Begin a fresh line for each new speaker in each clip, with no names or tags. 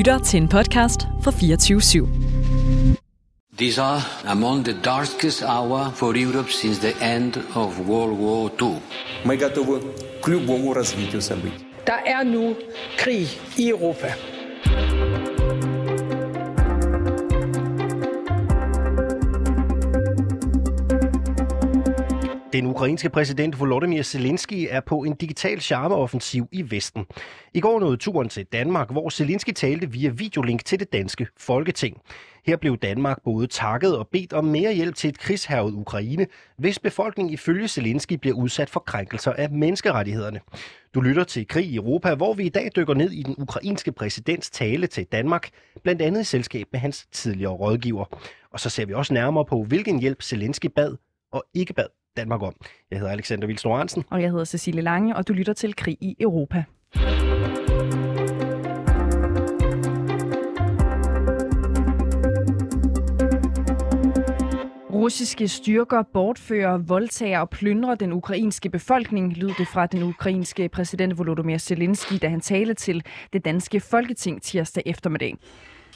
lytter til en podcast fra 24 /7.
These are among the darkest hour for Europe since the end of World War II.
Мы готовы к любому развитию событий.
Der er nu krig i Europa.
Den ukrainske præsident Volodymyr Zelensky er på en digital charmeoffensiv i Vesten. I går nåede turen til Danmark, hvor Zelensky talte via videolink til det danske Folketing. Her blev Danmark både takket og bedt om mere hjælp til et krigshervet Ukraine, hvis befolkningen ifølge Zelensky bliver udsat for krænkelser af menneskerettighederne. Du lytter til Krig i Europa, hvor vi i dag dykker ned i den ukrainske præsidents tale til Danmark, blandt andet i selskab med hans tidligere rådgiver. Og så ser vi også nærmere på, hvilken hjælp Zelensky bad og ikke bad Danmark om. Jeg hedder Alexander Vils Hansen.
Og jeg hedder Cecilie Lange, og du lytter til Krig i Europa. Russiske styrker bortfører, voldtager og plyndrer den ukrainske befolkning, lød det fra den ukrainske præsident Volodymyr Zelensky, da han talte til det danske folketing tirsdag eftermiddag.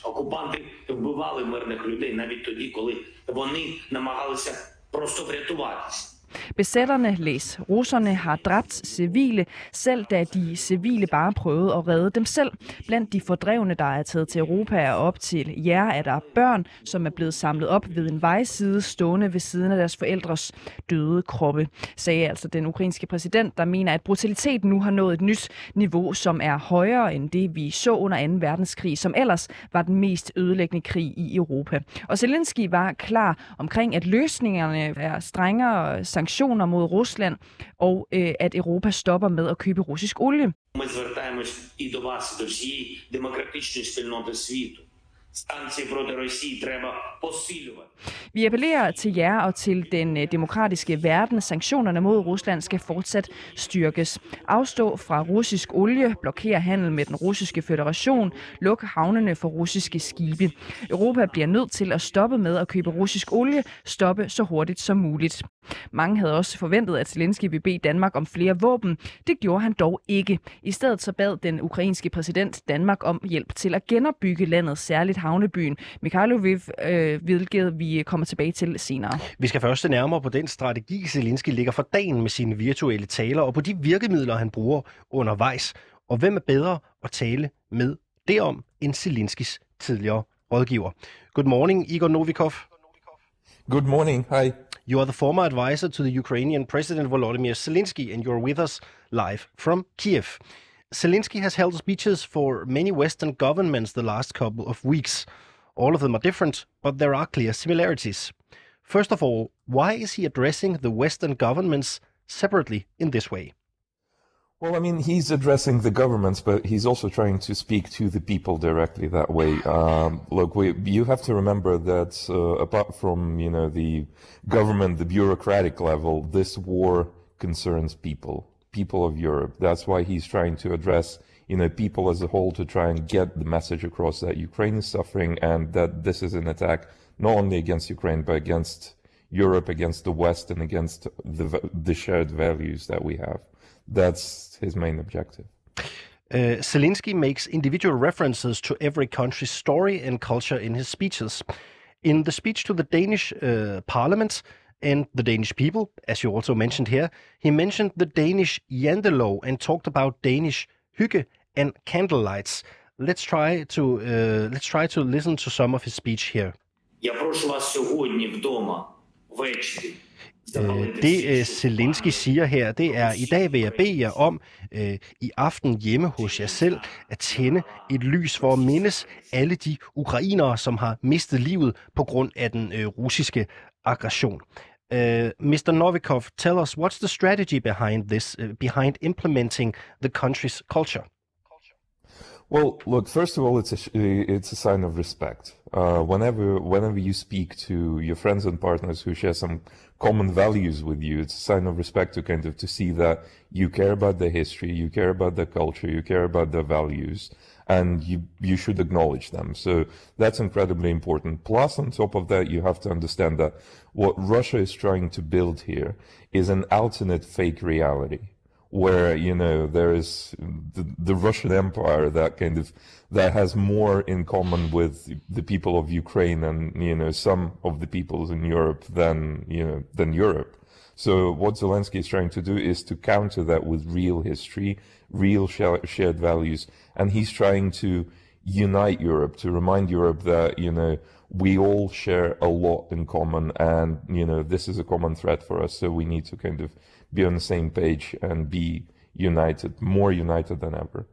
Окупанти вбивали мирних людей навіть тоді, коли вони намагалися просто врятуватися.
Besætterne, læs russerne, har dræbt civile, selv da de civile bare prøvede at redde dem selv. Blandt de fordrevne, der er taget til Europa og op til jer, er der børn, som er blevet samlet op ved en vejside, stående ved siden af deres forældres døde kroppe, sagde altså den ukrainske præsident, der mener, at brutalitet nu har nået et nyt niveau, som er højere end det, vi så under 2. verdenskrig, som ellers var den mest ødelæggende krig i Europa. Og Zelensky var klar omkring, at løsningerne er strengere sanktioner mod Rusland, og øh, at Europa stopper med at købe russisk olie.
Ми звертаємось і до вас, і до всієї демократичної спільноти світу. Санкції проти Росії треба посилювати.
Vi appellerer til jer og til den øh, demokratiske verden. Sanktionerne mod Rusland skal fortsat styrkes. Afstå fra russisk olie, blokere handel med den russiske federation, luk havnene for russiske skibe. Europa bliver nødt til at stoppe med at købe russisk olie, stoppe så hurtigt som muligt. Mange havde også forventet, at Zelensky ville bede Danmark om flere våben. Det gjorde han dog ikke. I stedet så bad den ukrainske præsident Danmark om hjælp til at genopbygge landet, særligt havnebyen Mikhailoviv, øh, hvilket vi kommer tilbage til senere.
Vi skal først se nærmere på den strategi, Zelensky ligger for dagen med sine virtuelle taler, og på de virkemidler, han bruger undervejs. Og hvem er bedre at tale med derom end Zelenskys tidligere rådgiver? Good morning, Igor Novikov.
Good morning. Hi.
You are the former advisor to the Ukrainian President Volodymyr Zelensky, and you're with us live from Kiev. Zelensky has held speeches for many Western governments the last couple of weeks. All of them are different, but there are clear similarities. First of all, why is he addressing the Western governments separately in this way?
Well, I mean, he's addressing the governments, but he's also trying to speak to the people directly that way. Um, look, we, you have to remember that uh, apart from, you know, the government, the bureaucratic level, this war concerns people, people of Europe. That's why he's trying to address, you know, people as a whole to try and get the message across that Ukraine is suffering and that this is an attack not only against Ukraine, but against Europe, against the West, and against the, the shared values that we have. That's his main objective.
Uh, Zelensky makes individual references to every country's story and culture in his speeches. In the speech to the Danish uh, parliament and the Danish people, as you also mentioned here, he mentioned the Danish Jantelov and talked about Danish hygge and candlelights. Let's try to uh, let's try to listen to some of his speech here.
Я прошу вас сьогодні вдома, ввечері.
Øh, Det øh, Zelensky siger her, det er, i dag vil jeg bede jer om øh, i aften hjemme hos jer selv at tænde et lys for at mindes alle de ukrainere, som har mistet livet på grund af den øh, russiske aggression. Uh, Mr. Novikov, tell us what's the strategy behind this, uh, behind implementing the country's culture?
Well, look. First of all, it's a it's a sign of respect. Uh, whenever whenever you speak to your friends and partners who share some common values with you, it's a sign of respect to kind of to see that you care about their history, you care about their culture, you care about their values, and you you should acknowledge them. So that's incredibly important. Plus, on top of that, you have to understand that what Russia is trying to build here is an alternate fake reality where you know there is the, the Russian Empire that kind of that has more in common with the people of Ukraine and you know some of the peoples in Europe than you know than Europe. So what Zelensky is trying to do is to counter that with real history, real shared values, and he's trying to unite Europe to remind Europe that you know we all share a lot in common, and you know this is a common threat for us. So we need to kind of be on the same page and be united, more united than ever.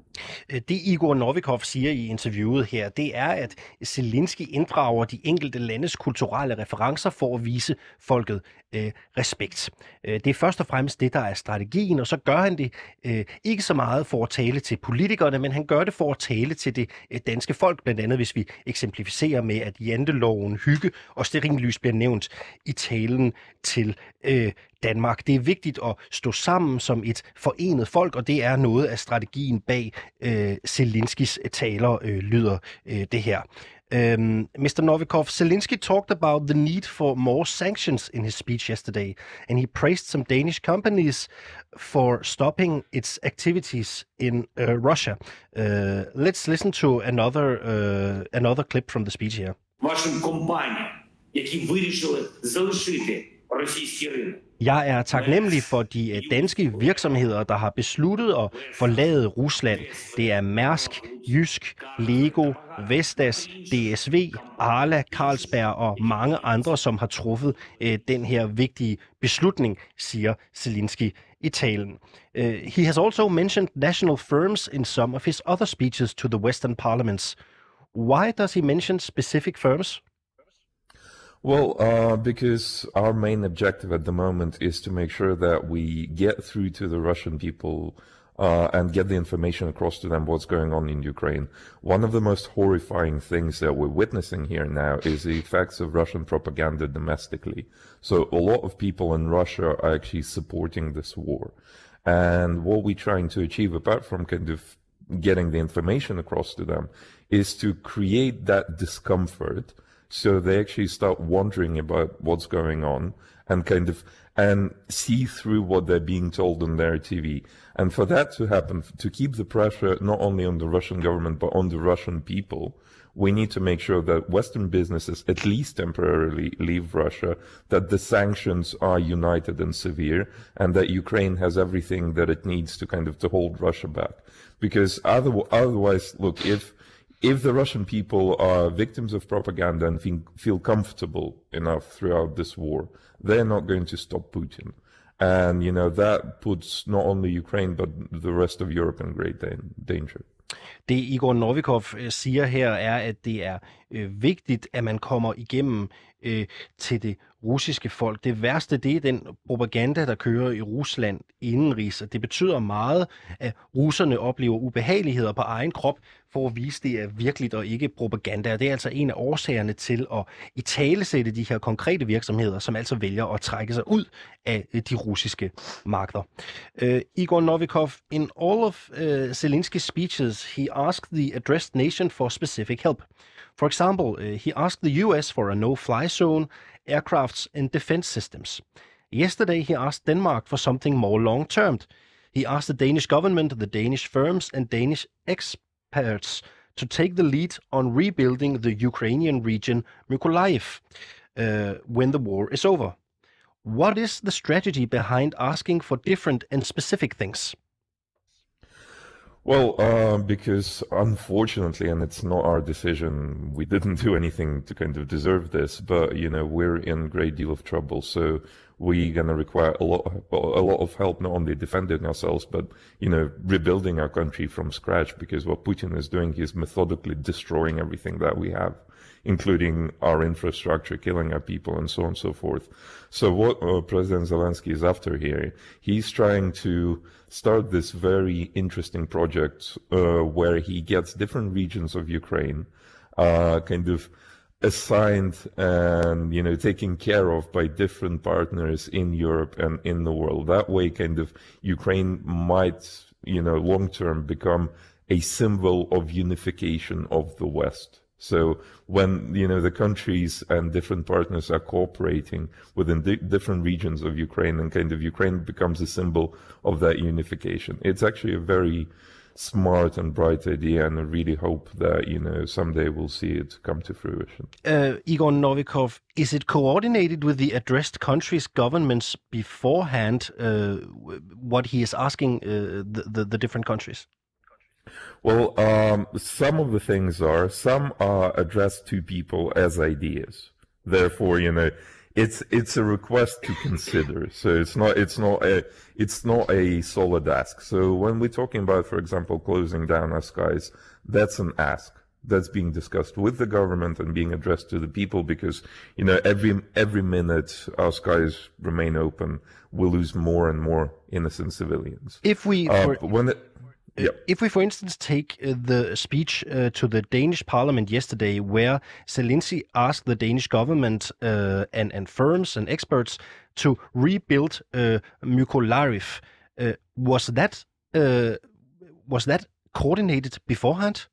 Øh, det Igor Novikov siger i interviewet her, det er, at Zelensky inddrager de enkelte landes kulturelle referencer for at vise folket øh, respekt. Øh, det er først og fremmest det, der er strategien, og så gør han det øh, ikke så meget for at tale til politikerne, men han gør det for at tale til det øh, danske folk, blandt andet hvis vi eksemplificerer med, at janteloven, hygge og sterinlys bliver nævnt i talen til øh, Danmark. Det er vigtigt at stå sammen som et forenet folk, og det er noget af strategien bag øh, Zelinskis taler, øh, lyder øh, det her. Um, Mr. Novikov, Zelensky talked about the need for more sanctions in his speech yesterday, and he praised some Danish companies for stopping its activities in uh, Russia. Uh, let's listen to another uh, another clip from the speech here.
Вашим компаніям, які вирішили залишити російський ринок,
Jeg er taknemmelig for de øh, danske virksomheder, der har besluttet at forlade Rusland. Det er Mærsk, Jysk, Lego, Vestas, DSV, Arla, Carlsberg og mange andre, som har truffet øh, den her vigtige beslutning, siger Zelensky i talen. Uh, he has also mentioned national firms in some of his other speeches to the Western parliaments. Why does he mention specific firms?
Well, uh, because our main objective at the moment is to make sure that we get through to the Russian people uh, and get the information across to them what's going on in Ukraine. One of the most horrifying things that we're witnessing here now is the effects of Russian propaganda domestically. So a lot of people in Russia are actually supporting this war. And what we're trying to achieve, apart from kind of getting the information across to them, is to create that discomfort so they actually start wondering about what's going on and kind of and see through what they're being told on their TV. And for that to happen, to keep the pressure not only on the Russian government but on the Russian people, we need to make sure that Western businesses at least temporarily leave Russia, that the sanctions are united and severe, and that Ukraine has everything that it needs to kind of to hold Russia back. Because otherwise, look, if if the Russian people are victims of propaganda and feel comfortable enough throughout this war, they're not going to stop Putin. And, you know, that puts not only Ukraine, but the rest of Europe in great danger.
Det Igor Novikov øh, siger her er, at det er øh, vigtigt, at man kommer igennem øh, til det russiske folk. Det værste, det er den propaganda, der kører i Rusland indenrigs, og det betyder meget, at russerne oplever ubehageligheder på egen krop, for at vise, det er virkeligt og ikke propaganda. det er altså en af årsagerne til at i talesætte de her konkrete virksomheder, som altså vælger at trække sig ud af øh, de russiske markeder. Uh, øh, Igor Novikov, in all of øh, uh, Zelensky's speeches, he asked the addressed nation for specific help. For example, uh, he asked the US for a no-fly zone, aircrafts and defense systems. Yesterday, he asked Denmark for something more long-term. He asked the Danish government, the Danish firms, and Danish experts to take the lead on rebuilding the Ukrainian region Mykolaiv uh, when the war is over. What is the strategy behind asking for different and specific things?
Well, uh, because unfortunately, and it's not our decision, we didn't do anything to kind of deserve this, but, you know, we're in great deal of trouble. So we're going to require a lot, a lot of help, not only defending ourselves, but, you know, rebuilding our country from scratch, because what Putin is doing, is methodically destroying everything that we have including our infrastructure, killing our people, and so on and so forth. So what uh, President Zelensky is after here, he's trying to start this very interesting project uh, where he gets different regions of Ukraine, uh, kind of assigned and you know taken care of by different partners in Europe and in the world. That way, kind of Ukraine might you know long term become a symbol of unification of the West So when, you know, the countries and different partners are cooperating within di- different regions of Ukraine and kind of Ukraine becomes a symbol of that unification. It's actually a very smart and bright idea and I really hope that, you know, someday we'll see it come to fruition.
Uh, Igor Novikov, is it coordinated with the addressed countries' governments beforehand, uh, what he is asking uh, the, the, the different countries?
Well, um, some of the things are, some are addressed to people as ideas. Therefore, you know, it's it's a request to consider. So it's not it's not a it's not a solid ask. So when we're talking about, for example, closing down our skies, that's an ask that's being discussed with the government and being addressed to the people because you know every every minute our skies remain open, we lose more and more innocent civilians.
If we
Uh,
for-
when it, yeah.
If we, for instance, take uh, the speech uh, to the Danish parliament yesterday, where Zelensky asked the Danish government uh, and, and firms and experts to rebuild uh, Mykolaiv, uh, was that uh, was that coordinated beforehand?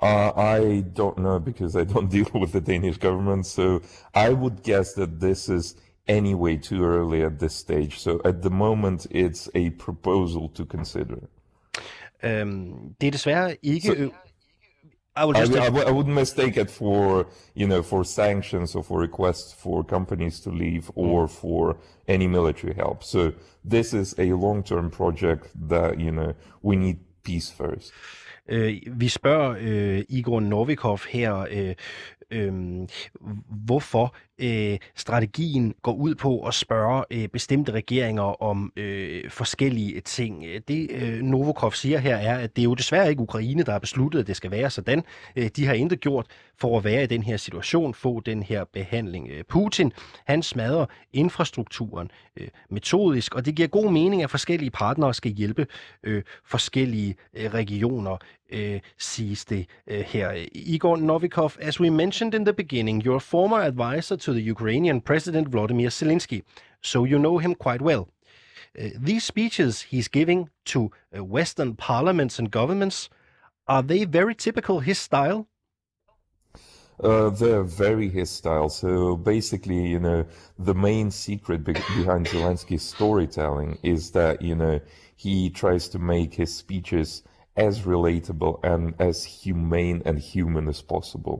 Uh, I don't know because I don't deal with the Danish government. So I would guess that this is anyway too early at this stage. So at the moment, it's a proposal to consider.
Um, det er desværre ikke... Ø- I will
I,
just
I, w- I wouldn't mistake it for you know for sanctions or for requests for companies to leave or for any military help. So this is a long-term project that you know we need peace first.
Øh, vi spørger øh, Igor Novikov her, øh, øh, hvorfor øh, strategien går ud på at spørge øh, bestemte regeringer om øh, forskellige ting. Det øh, Novikov siger her er, at det er jo desværre ikke Ukraine, der har besluttet, at det skal være sådan. Øh, de har intet gjort for at være i den her situation, få den her behandling. Øh, Putin, han smadrer infrastrukturen øh, metodisk, og det giver god mening, at forskellige partnere skal hjælpe øh, forskellige øh, regioner, øh, siges det øh, her. Igor Novikov, as we mentioned in the beginning, you're a former advisor to the Ukrainian President Vladimir Zelensky, so you know him quite well. Uh, these speeches he's giving to uh, Western parliaments and governments, are they very typical his style?
Uh, they're very his style. So basically, you know, the main secret be- behind Zelensky's storytelling is that, you know, he tries to make his speeches as relatable and as humane and human as possible.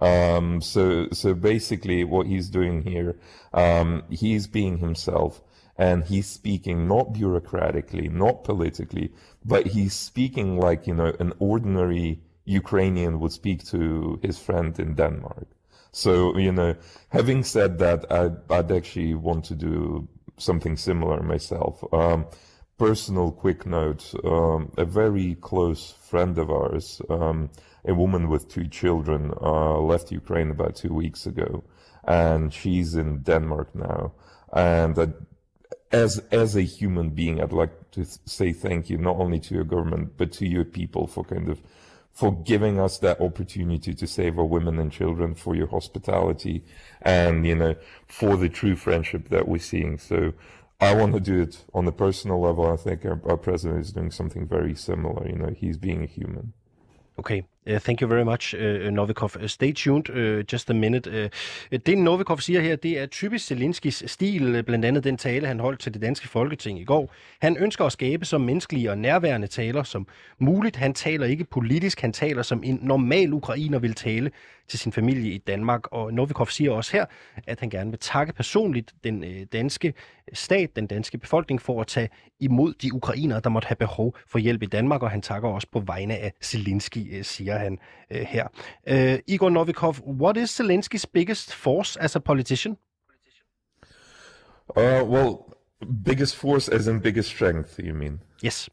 Um, so, so basically what he's doing here, um, he's being himself and he's speaking not bureaucratically, not politically, but he's speaking like, you know, an ordinary Ukrainian would speak to his friend in Denmark. So, you know, having said that, I'd, I'd actually want to do something similar myself. Um, personal quick note, um, a very close friend of ours, um, a woman with two children, uh, left Ukraine about two weeks ago and she's in Denmark now. And as, as a human being, I'd like to th- say thank you not only to your government, but to your people for kind of for giving us that opportunity to save our women and children, for your hospitality, and you know, for the true friendship that we're seeing. So, I want to do it on a personal level. I think our, our president is doing something very similar. You know, he's being a human.
Okay, uh, thank you very much, uh, uh, Novikov. Uh, stay tuned uh, just a minute. Uh, uh det Novikov siger her, det er typisk Zelenskis stil, uh, blandt andet den tale, han holdt til det danske folketing i går. Han ønsker at skabe så menneskelige og nærværende taler som muligt. Han taler ikke politisk, han taler som en normal ukrainer vil tale til sin familie i Danmark. Og Novikov siger også her, at han gerne vil takke personligt den øh, danske stat, den danske befolkning, for at tage imod de ukrainere, der måtte have behov for hjælp i Danmark, og han takker også på vegne af Zelensky, øh, siger han øh, her. Øh, Igor Novikov, what is Zelenskys biggest force as a politician?
Uh, well, biggest force as in biggest strength, you mean?
Yes.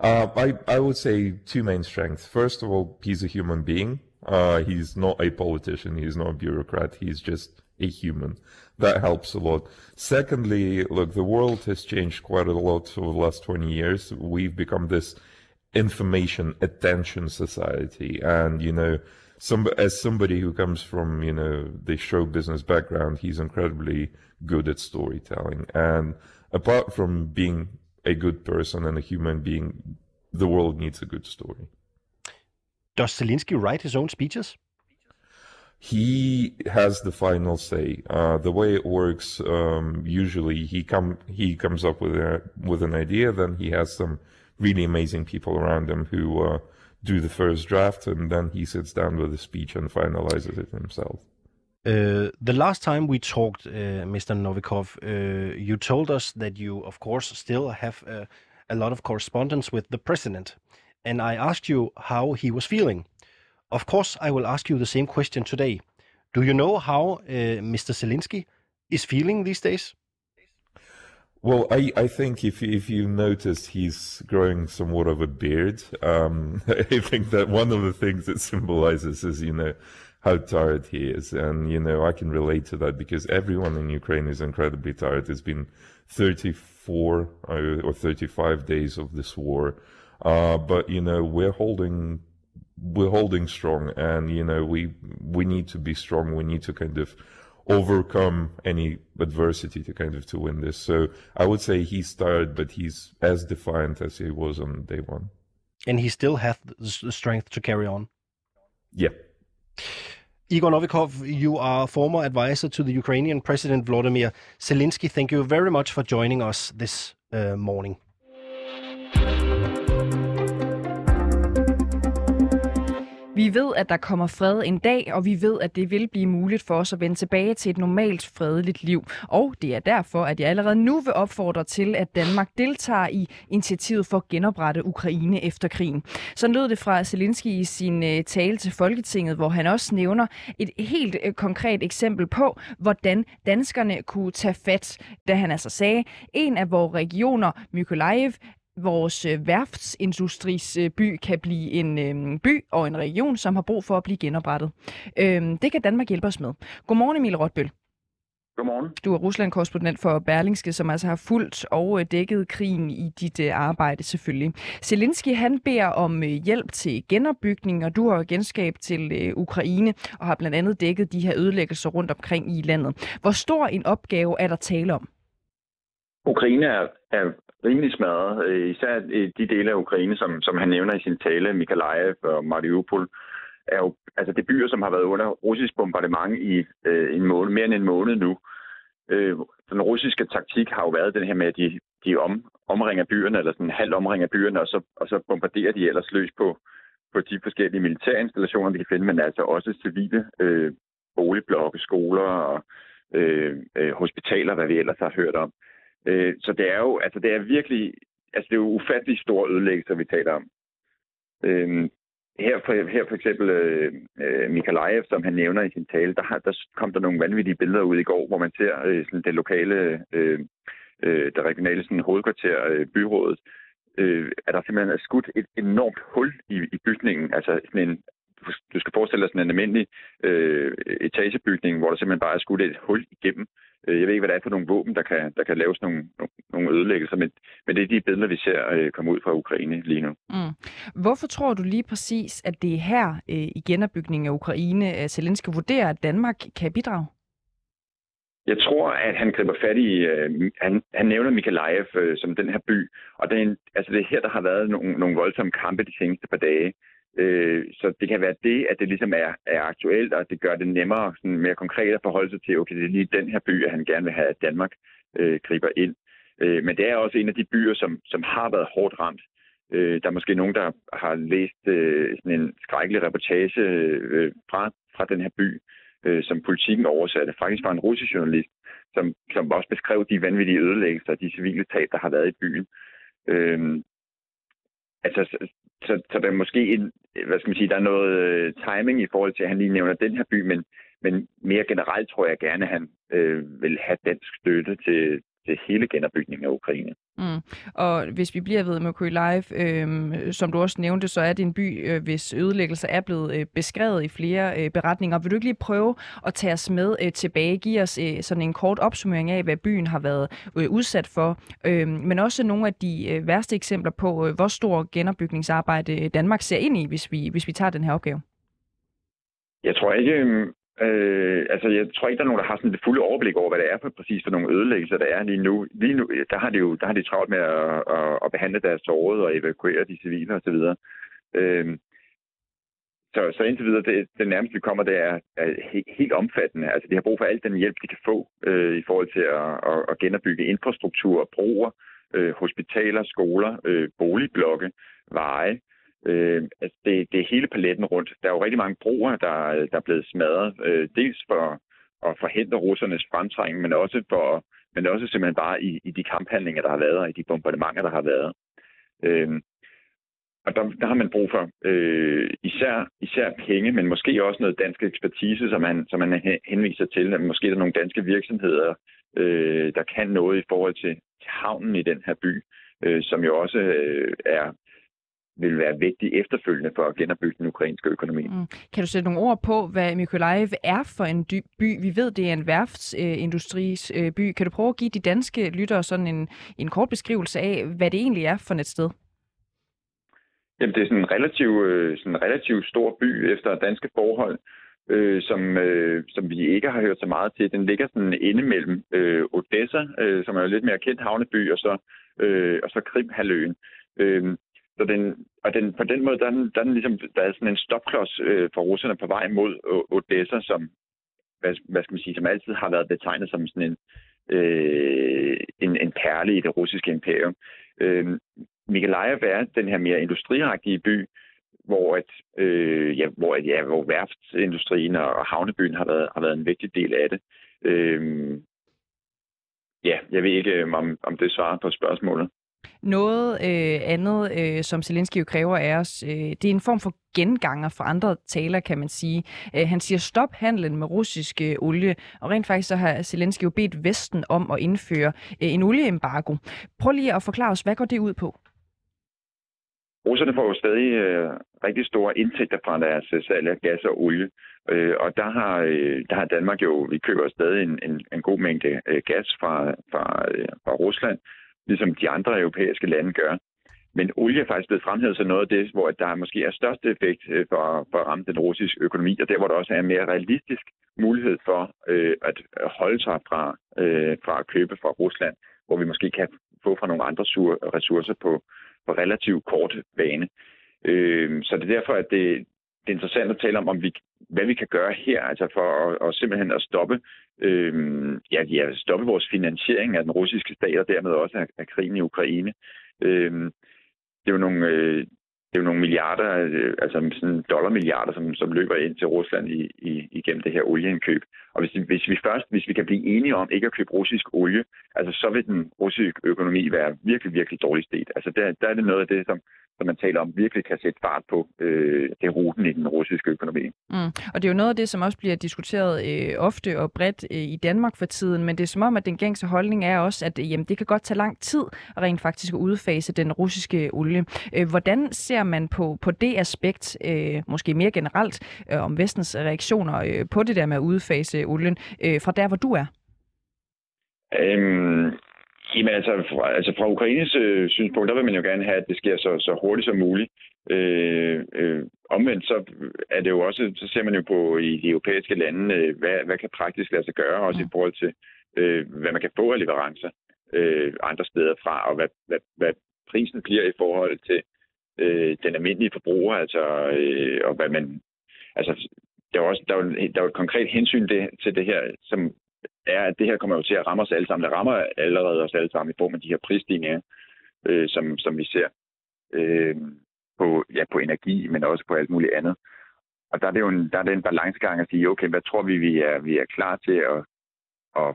Uh, I, I would say two main strengths. First of all, he's a human being. Uh, he's not a politician. He's not a bureaucrat. He's just a human. That helps a lot. Secondly, look, the world has changed quite a lot over the last 20 years. We've become this information attention society. And, you know, some, as somebody who comes from, you know, the show business background, he's incredibly good at storytelling. And apart from being a good person and a human being, the world needs a good story.
does Zelensky write his own speeches?
he has the final say. Uh, the way it works, um, usually he come he comes up with a with an idea, then he has some really amazing people around him who uh, do the first draft, and then he sits down with a speech and finalizes it himself.
Uh, the last time we talked, uh, Mr. Novikov, uh, you told us that you, of course, still have uh, a lot of correspondence with the president, and I asked you how he was feeling. Of course, I will ask you the same question today. Do you know how uh, Mr. Zelensky is feeling these days?
Well, I, I think if if you notice, he's growing somewhat of a beard. Um, I think that one of the things it symbolizes is, you know, how tired he is, and you know, I can relate to that because everyone in Ukraine is incredibly tired. It's been 34 uh, or 35 days of this war, uh, but you know, we're holding we're holding strong and you know we we need to be strong we need to kind of overcome any adversity to kind of to win this so i would say he's tired but he's as defiant as he was on day one
and he still has the strength to carry on
yeah
Igor Novikov, you are former advisor to the Ukrainian President Vladimir Zelensky. Thank you very much for joining us this uh, morning.
Vi ved, at der kommer fred en dag, og vi ved, at det vil blive muligt for os at vende tilbage til et normalt fredeligt liv. Og det er derfor, at jeg allerede nu vil opfordre til, at Danmark deltager i initiativet for at genoprette Ukraine efter krigen. Så lød det fra Zelensky i sin øh, tale til Folketinget, hvor han også nævner et helt øh, konkret eksempel på, hvordan danskerne kunne tage fat, da han altså sagde, en af vores regioner, Mykolaiv, vores øh, værftsindustris øh, by kan blive en øh, by og en region, som har brug for at blive genoprettet. Øh, det kan Danmark hjælpe os med. Godmorgen Emil Rotbøl.
Godmorgen.
Du er Rusland-korrespondent for Berlingske, som altså har fulgt og dækket krigen i dit arbejde selvfølgelig. Zelensky han beder om hjælp til genopbygning, og du har genskab til Ukraine og har blandt andet dækket de her ødelæggelser rundt omkring i landet. Hvor stor en opgave er der tale om?
Ukraine er, er rimelig smadret. Øh, især øh, de dele af Ukraine, som, som han nævner i sin tale, Mykolaiv og Mariupol, er jo altså det byer, som har været under russisk bombardement i øh, en måned, mere end en måned nu. Øh, den russiske taktik har jo været den her med, at de, de om, omringer byerne, eller sådan halv omringer byerne, og så, og så bombarderer de ellers løs på, på de forskellige militære installationer, de kan finde, men altså også civile øh, boligblokke, skoler og øh, øh, hospitaler, hvad vi ellers har hørt om. Øh, Øh, så det er jo, altså det er virkelig, altså det er jo ufattelig store ødelæggelser, vi taler om. Øh, her for, her for eksempel øh, øh Mikalajev, som han nævner i sin tale, der, har, der kom der nogle vanvittige billeder ud i går, hvor man ser øh, sådan det lokale, øh, øh, det regionale sådan, hovedkvarter, øh, byrådet, øh, at der simpelthen er skudt et enormt hul i, i bygningen, altså sådan en, du skal forestille dig sådan en almindelig øh, etagebygning, hvor der simpelthen bare er skudt et hul igennem. Øh, jeg ved ikke, hvad det er for nogle våben, der kan, der kan laves nogle, nogle ødelæggelser, men, men det er de billeder, vi ser øh, komme ud fra Ukraine lige nu. Mm.
Hvorfor tror du lige præcis, at det er her øh, i genopbygningen af Ukraine, at Zelensky vurderer, at Danmark kan bidrage?
Jeg tror, at han griber fat i, øh, han, han nævner Mikalajev øh, som den her by, og det er, altså det er her, der har været nogle, nogle voldsomme kampe de seneste par dage. Øh, så det kan være det, at det ligesom er, er aktuelt, og det gør det nemmere, sådan mere konkret at forholde sig til, okay, det er lige den her by, at han gerne vil have, at Danmark øh, griber ind. Øh, men det er også en af de byer, som, som har været hårdt ramt. Øh, der er måske nogen, der har læst øh, sådan en skrækkelig reportage øh, fra, fra den her by, øh, som politikken oversatte. Faktisk var en russisk journalist, som, som også beskrev de vanvittige ødelæggelser, de civile tab, der har været i byen. Øh, altså, så, så der er måske en, hvad skal man sige, der er noget øh, timing i forhold til, at han lige nævner den her by, men, men mere generelt tror jeg gerne, at han øh, vil have dansk støtte til, til hele genopbygningen af Ukraine.
Mm. Og hvis vi bliver ved Mykolaiv, øh, som du også nævnte, så er det en by, øh, hvis ødelæggelse er blevet øh, beskrevet i flere øh, beretninger. Vil du ikke lige prøve at tage os med øh, tilbage, give os øh, sådan en kort opsummering af, hvad byen har været øh, udsat for, øh, men også nogle af de øh, værste eksempler på, øh, hvor stor genopbygningsarbejde Danmark ser ind i, hvis vi, hvis vi tager den her opgave?
Jeg tror ikke, øhm, Øh, altså, jeg tror ikke, der er nogen, der har sådan det fulde overblik over, hvad det er for præcis for nogle ødelæggelser, der er lige nu. Lige nu, der har de jo der har de travlt med at, at, at behandle deres sårede og evakuere de civile osv. Øh, så, så indtil videre, det, det nærmeste, vi kommer, det er, er helt, helt omfattende. Altså, de har brug for al den hjælp, de kan få øh, i forhold til at, at, at genopbygge infrastruktur, broer, øh, hospitaler, skoler, øh, boligblokke, veje. Øh, altså det, det er hele paletten rundt. Der er jo rigtig mange broer, der, der er blevet smadret. Øh, dels for at forhindre russernes fremtrængning, men også for men også simpelthen bare i, i de kamphandlinger, der har været, og i de bombardementer, der har været. Øh, og der, der har man brug for øh, især, især penge, men måske også noget dansk ekspertise, som man, som man henviser til. Måske er der nogle danske virksomheder, øh, der kan noget i forhold til, til havnen i den her by, øh, som jo også øh, er vil være vigtig efterfølgende for at genopbygge den ukrainske økonomi. Mm.
Kan du sætte nogle ord på, hvad Mykolaiv er for en by? Vi ved, det er en værftsindustris øh, by. Kan du prøve at give de danske lyttere sådan en, en kort beskrivelse af, hvad det egentlig er for et sted?
Jamen, det er sådan en relativt øh, sådan relativ stor by efter danske forhold, øh, som, øh, som vi ikke har hørt så meget til. Den ligger sådan inde mellem øh, Odessa, øh, som er jo lidt mere kendt havneby, og så, øh, og så Krimhaløen. Øh, så den, og den, på den måde, der er, den, der er, den ligesom, der er sådan en stopklods øh, for russerne på vej mod Odessa, som, hvad, hvad skal man sige, som altid har været betegnet som sådan en, øh, en, en perle i det russiske imperium. Øh, Mikelajev er den her mere industriagtige by, hvor, at, øh, ja, hvor, at, ja, hvor værftsindustrien og havnebyen har været, har været en vigtig del af det. Øh, ja, jeg ved ikke, øh, om, om det svarer på spørgsmålet.
Noget øh, andet, øh, som Zelensky jo kræver af os, øh, det er en form for genganger fra andre taler, kan man sige. Øh, han siger, stop handlen med russisk øh, olie, og rent faktisk så har Zelensky jo bedt Vesten om at indføre øh, en olieembargo. Prøv lige at forklare os, hvad går det ud på?
Russerne får jo stadig øh, rigtig store indtægter fra deres øh, salg af gas og olie. Øh, og der har, øh, der har Danmark jo, vi køber stadig en, en, en god mængde øh, gas fra, fra, øh, fra Rusland, ligesom de andre europæiske lande gør. Men olie er faktisk blevet fremhævet som noget af det, hvor der måske er største effekt øh, for, for at ramme den russiske økonomi, og der hvor der også er en mere realistisk mulighed for øh, at holde sig fra, øh, fra at købe fra Rusland, hvor vi måske kan få fra nogle andre ressourcer på, på relativt kort bane. Øh, så det er derfor, at det, det er interessant at tale om, om vi, hvad vi kan gøre her, altså for at, at simpelthen at stoppe, øh, ja, ja, stoppe vores finansiering af den russiske stat, og dermed også af, af krigen i Ukraine. Øh, det er jo nogle, øh, det er jo nogle milliarder, øh, altså sådan dollarmilliarder, som, som løber ind til Rusland i, i, igennem det her olieindkøb. Og hvis, hvis vi først, hvis vi kan blive enige om ikke at købe russisk olie, altså så vil den russiske økonomi være virkelig, virkelig dårligt sted. Altså der, der er det noget af det, som, som man taler om, virkelig kan sætte fart på øh, det ruten i den russiske økonomi.
Mm. Og det er jo noget af det, som også bliver diskuteret øh, ofte og bredt øh, i Danmark for tiden, men det er som om, at den gængse holdning er også, at øh, jamen, det kan godt tage lang tid at rent faktisk at udfase den russiske olie. Øh, hvordan ser man på, på det aspekt, øh, måske mere generelt, øh, om vestens reaktioner øh, på det der med at udfase olien, øh, fra der, hvor du er?
Øhm, Jamen altså, fra, altså fra Ukraines øh, synspunkt, der vil man jo gerne have, at det sker så, så hurtigt som muligt. Øh, øh, omvendt så er det jo også, så ser man jo på i de europæiske lande, øh, hvad, hvad kan praktisk lade sig gøre, også ja. i forhold til, øh, hvad man kan få af leverancer øh, andre steder fra, og hvad, hvad, hvad prisen bliver i forhold til øh, den almindelige forbruger, altså, øh, og hvad man, altså, der er, også, der, er jo, der er jo et konkret hensyn det, til det her, som er, at det her kommer jo til at ramme os alle sammen. Det rammer allerede os alle sammen i form af de her prisstigninger, øh, som, som vi ser øh, på, ja, på energi, men også på alt muligt andet. Og der er det jo en, der er det en balancegang at sige, okay, hvad tror vi, vi er, vi er klar til at, at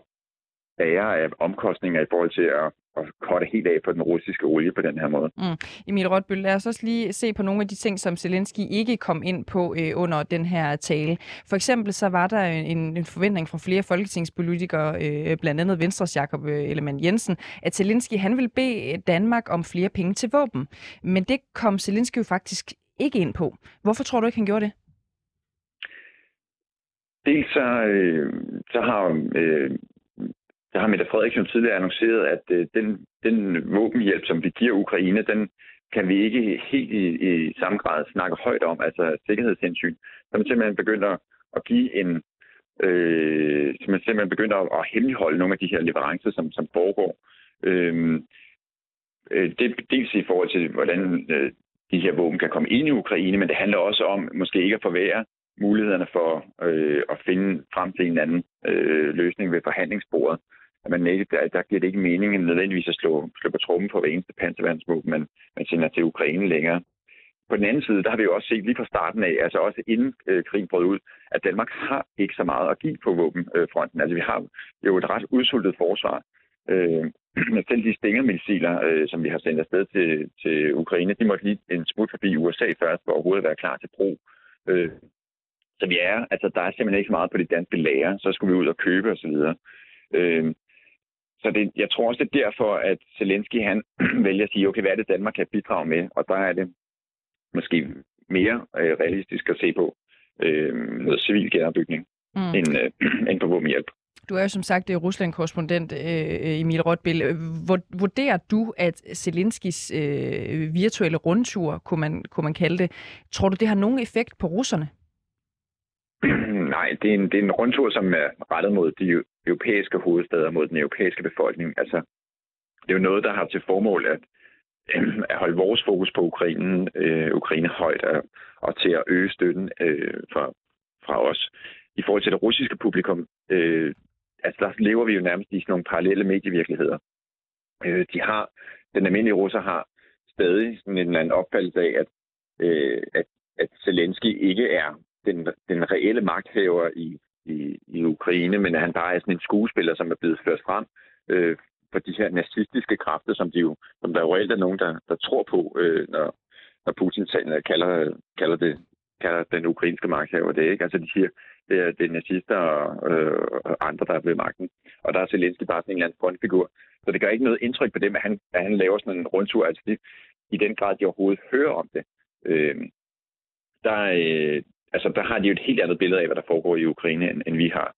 bære af omkostninger i forhold til at, at korte helt af på den russiske olie på den her måde. Mm.
Emil Rotbøl, lad os også lige se på nogle af de ting, som Zelensky ikke kom ind på øh, under den her tale. For eksempel så var der en, en forventning fra flere folketingspolitikere, øh, blandt andet Venstres Jakob øh, Ellemann Jensen, at Zelensky han ville bede Danmark om flere penge til våben. Men det kom Zelensky jo faktisk ikke ind på. Hvorfor tror du ikke, han gjorde det?
Dels så, øh, så har øh, der har Mette Frederiksen tidligere annonceret, at øh, den, den våbenhjælp, som vi giver Ukraine, den kan vi ikke helt i, i samme grad snakke højt om, altså sikkerhedshensyn. Så man simpelthen begynder at give en, øh, så man simpelthen begynder at, at hemmeligholde nogle af de her leverancer, som, som foregår. Øhm, øh, det er dels i forhold til, hvordan øh, de her våben kan komme ind i Ukraine, men det handler også om måske ikke at forvære mulighederne for øh, at finde frem til en anden øh, løsning ved forhandlingsbordet. Men ikke, der, der giver det ikke mening nødvendigvis at slå, slå på trummen for hver eneste panservandsvåben, man, man sender til Ukraine længere. På den anden side, der har vi jo også set lige fra starten af, altså også inden øh, krigen brød ud, at Danmark har ikke så meget at give på våbenfronten. Altså vi har jo et ret udsultet forsvar. Øh, selv de stingermissiler, øh, som vi har sendt afsted til, til Ukraine, de måtte lige en smut forbi USA først, for overhovedet at være klar til brug. Øh, så vi er, altså der er simpelthen ikke så meget på de danske lager, så skulle vi ud og købe osv. Øh, så det, jeg tror også, det er derfor, at Zelensky han vælger at sige, okay, hvad er det, Danmark kan bidrage med? Og der er det måske mere øh, realistisk at se på øh, noget civil genopbygning mm. end, øh, end på våbenhjælp.
Du er jo som sagt Rusland-korrespondent, øh, Emil Rotbill. Vurderer du, at Zelenskis øh, virtuelle rundtur, kunne man, kunne man kalde det, tror du, det har nogen effekt på russerne?
Nej, det er, en, det er en rundtur, som er rettet mod de europæiske hovedsteder, mod den europæiske befolkning. Altså, det er jo noget, der har til formål at, at holde vores fokus på Ukraine, øh, Ukraine højt og, og til at øge støtten øh, fra, fra os. I forhold til det russiske publikum, øh, altså der lever vi jo nærmest i sådan nogle parallelle medievirkeligheder. Øh, de har, den almindelige russer har stadig sådan en eller anden opfattelse af, at, øh, at, at Zelensky ikke er den, den reelle magthaver i, i, i Ukraine, men at han bare er sådan en skuespiller, som er blevet ført frem øh, for de her nazistiske kræfter, som, de jo, som der jo reelt er nogen, der, der tror på, øh, når, når Putin kalder, kalder, det, kalder den ukrainske magthaver det. Ikke? Altså de siger, det er, det er nazister og, øh, og andre, der er ved magten. Og der er Zelensky bare sådan en eller anden frontfigur. Så det gør ikke noget indtryk på dem, at han, at han laver sådan en rundtur. Altså det, i den grad, de overhovedet hører om det. Øh, der, øh, altså, der har de jo et helt andet billede af, hvad der foregår i Ukraine, end, end vi har.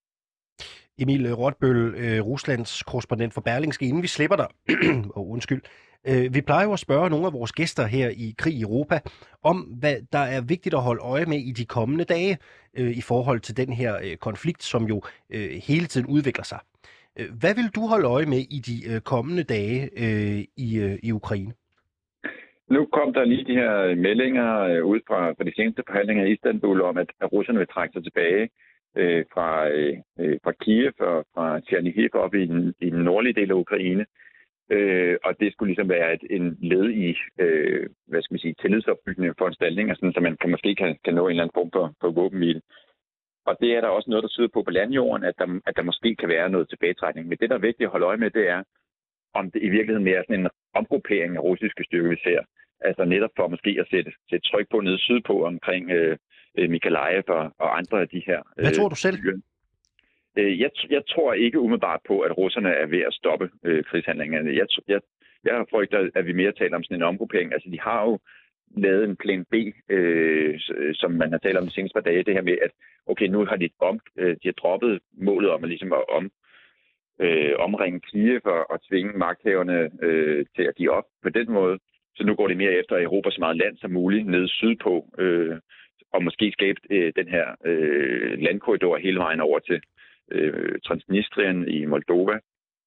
Emil Rotbøl, øh, Ruslands korrespondent for Berlingske, inden vi slipper dig, og oh, undskyld, øh, vi plejer jo at spørge nogle af vores gæster her i Krig i Europa, om hvad der er vigtigt at holde øje med i de kommende dage øh, i forhold til den her konflikt, som jo hele tiden udvikler sig. Hvad vil du holde øje med i de kommende dage i, i Ukraine?
Nu kom der lige de her øh, meldinger øh, ud fra, fra de seneste forhandlinger i Istanbul om, at, at russerne vil trække sig tilbage øh, fra, øh, øh fra Kiev og fra Chernihiv op i den, i den nordlige del af Ukraine. Øh, og det skulle ligesom være et, en led i, øh, hvad skal man sige, tillidsopbyggende foranstaltninger, sådan, så man kan, måske kan, kan nå en eller anden form for, for våbenhvile. Og det er der også noget, der tyder på på landjorden, at der, at der måske kan være noget tilbagetrækning. Men det, der er vigtigt at holde øje med, det er, om det i virkeligheden mere er sådan en omgruppering af russiske styrker, vi ser. Altså netop for måske at sætte, sætte tryk på nede sydpå omkring øh, øh Mikalajev og, og andre af de her.
Øh, Hvad tror du selv?
Øh, jeg, jeg tror ikke umiddelbart på, at russerne er ved at stoppe øh, krigshandlingerne. Jeg, jeg, jeg frygter, at vi mere taler om sådan en omgruppering. Altså, de har jo lavet en plan B, øh, som man har talt om de seneste par dage, det her med, at okay, nu har de, om, øh, de har droppet målet om at, ligesom at om, øh, omringe Kiev og, og tvinge magthaverne øh, til at give op på den måde. Så nu går det mere efter Europa så meget land som muligt ned sydpå, øh, og måske skabe øh, den her øh, landkorridor hele vejen over til øh, Transnistrien i Moldova,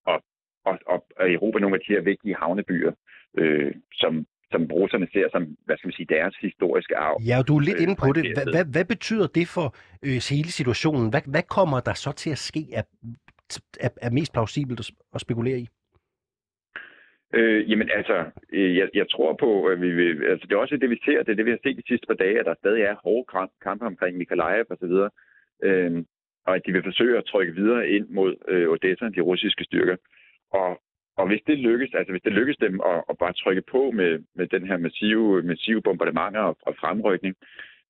og, og, og, og Europa nogle af de her vigtige havnebyer, øh, som, som russerne ser som, hvad skal man sige, deres historiske arv.
Ja, du er lidt øh, inde på det. Hvad, hvad, hvad betyder det for øh, hele situationen? Hvad, hvad kommer der så til at ske, er, er, er mest plausibelt at spekulere i?
Øh, jamen altså, øh, jeg, jeg tror på, at vi vil, altså det er også det, vi ser, det er det, vi har set de sidste par dage, at der stadig er hårde kampe omkring Mikalajev og så videre, øh, og at de vil forsøge at trykke videre ind mod øh, Odessa, de russiske styrker. Og, og hvis det lykkes, altså hvis det lykkes dem at, at bare trykke på med, med den her massive, massive bombardementer og, og fremrykning,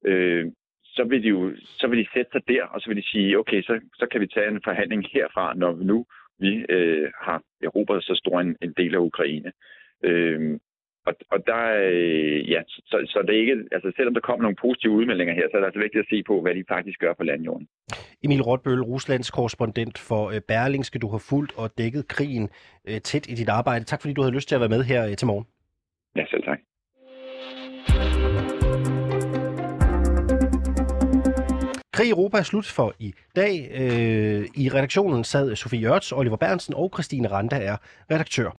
øh, så vil de jo så vil de sætte sig der, og så vil de sige, okay, så, så kan vi tage en forhandling herfra, når vi nu vi øh, har erobret så stor en, en del af Ukraine. Øh, og, og der, øh, ja, så, så det er ikke, altså selvom der kommer nogle positive udmeldinger her, så er det altså vigtigt at se på, hvad de faktisk gør på landjorden.
Emil Rotbøl, Ruslands korrespondent for øh, Berlingske, du har fulgt og dækket krigen øh, tæt i dit arbejde. Tak fordi du havde lyst til at være med her øh, til morgen.
Ja, selv tak.
Krig i Europa er slut for i dag. Øh, I redaktionen sad Sofie Jørts, Oliver Bernsen og Christine Randa er redaktør.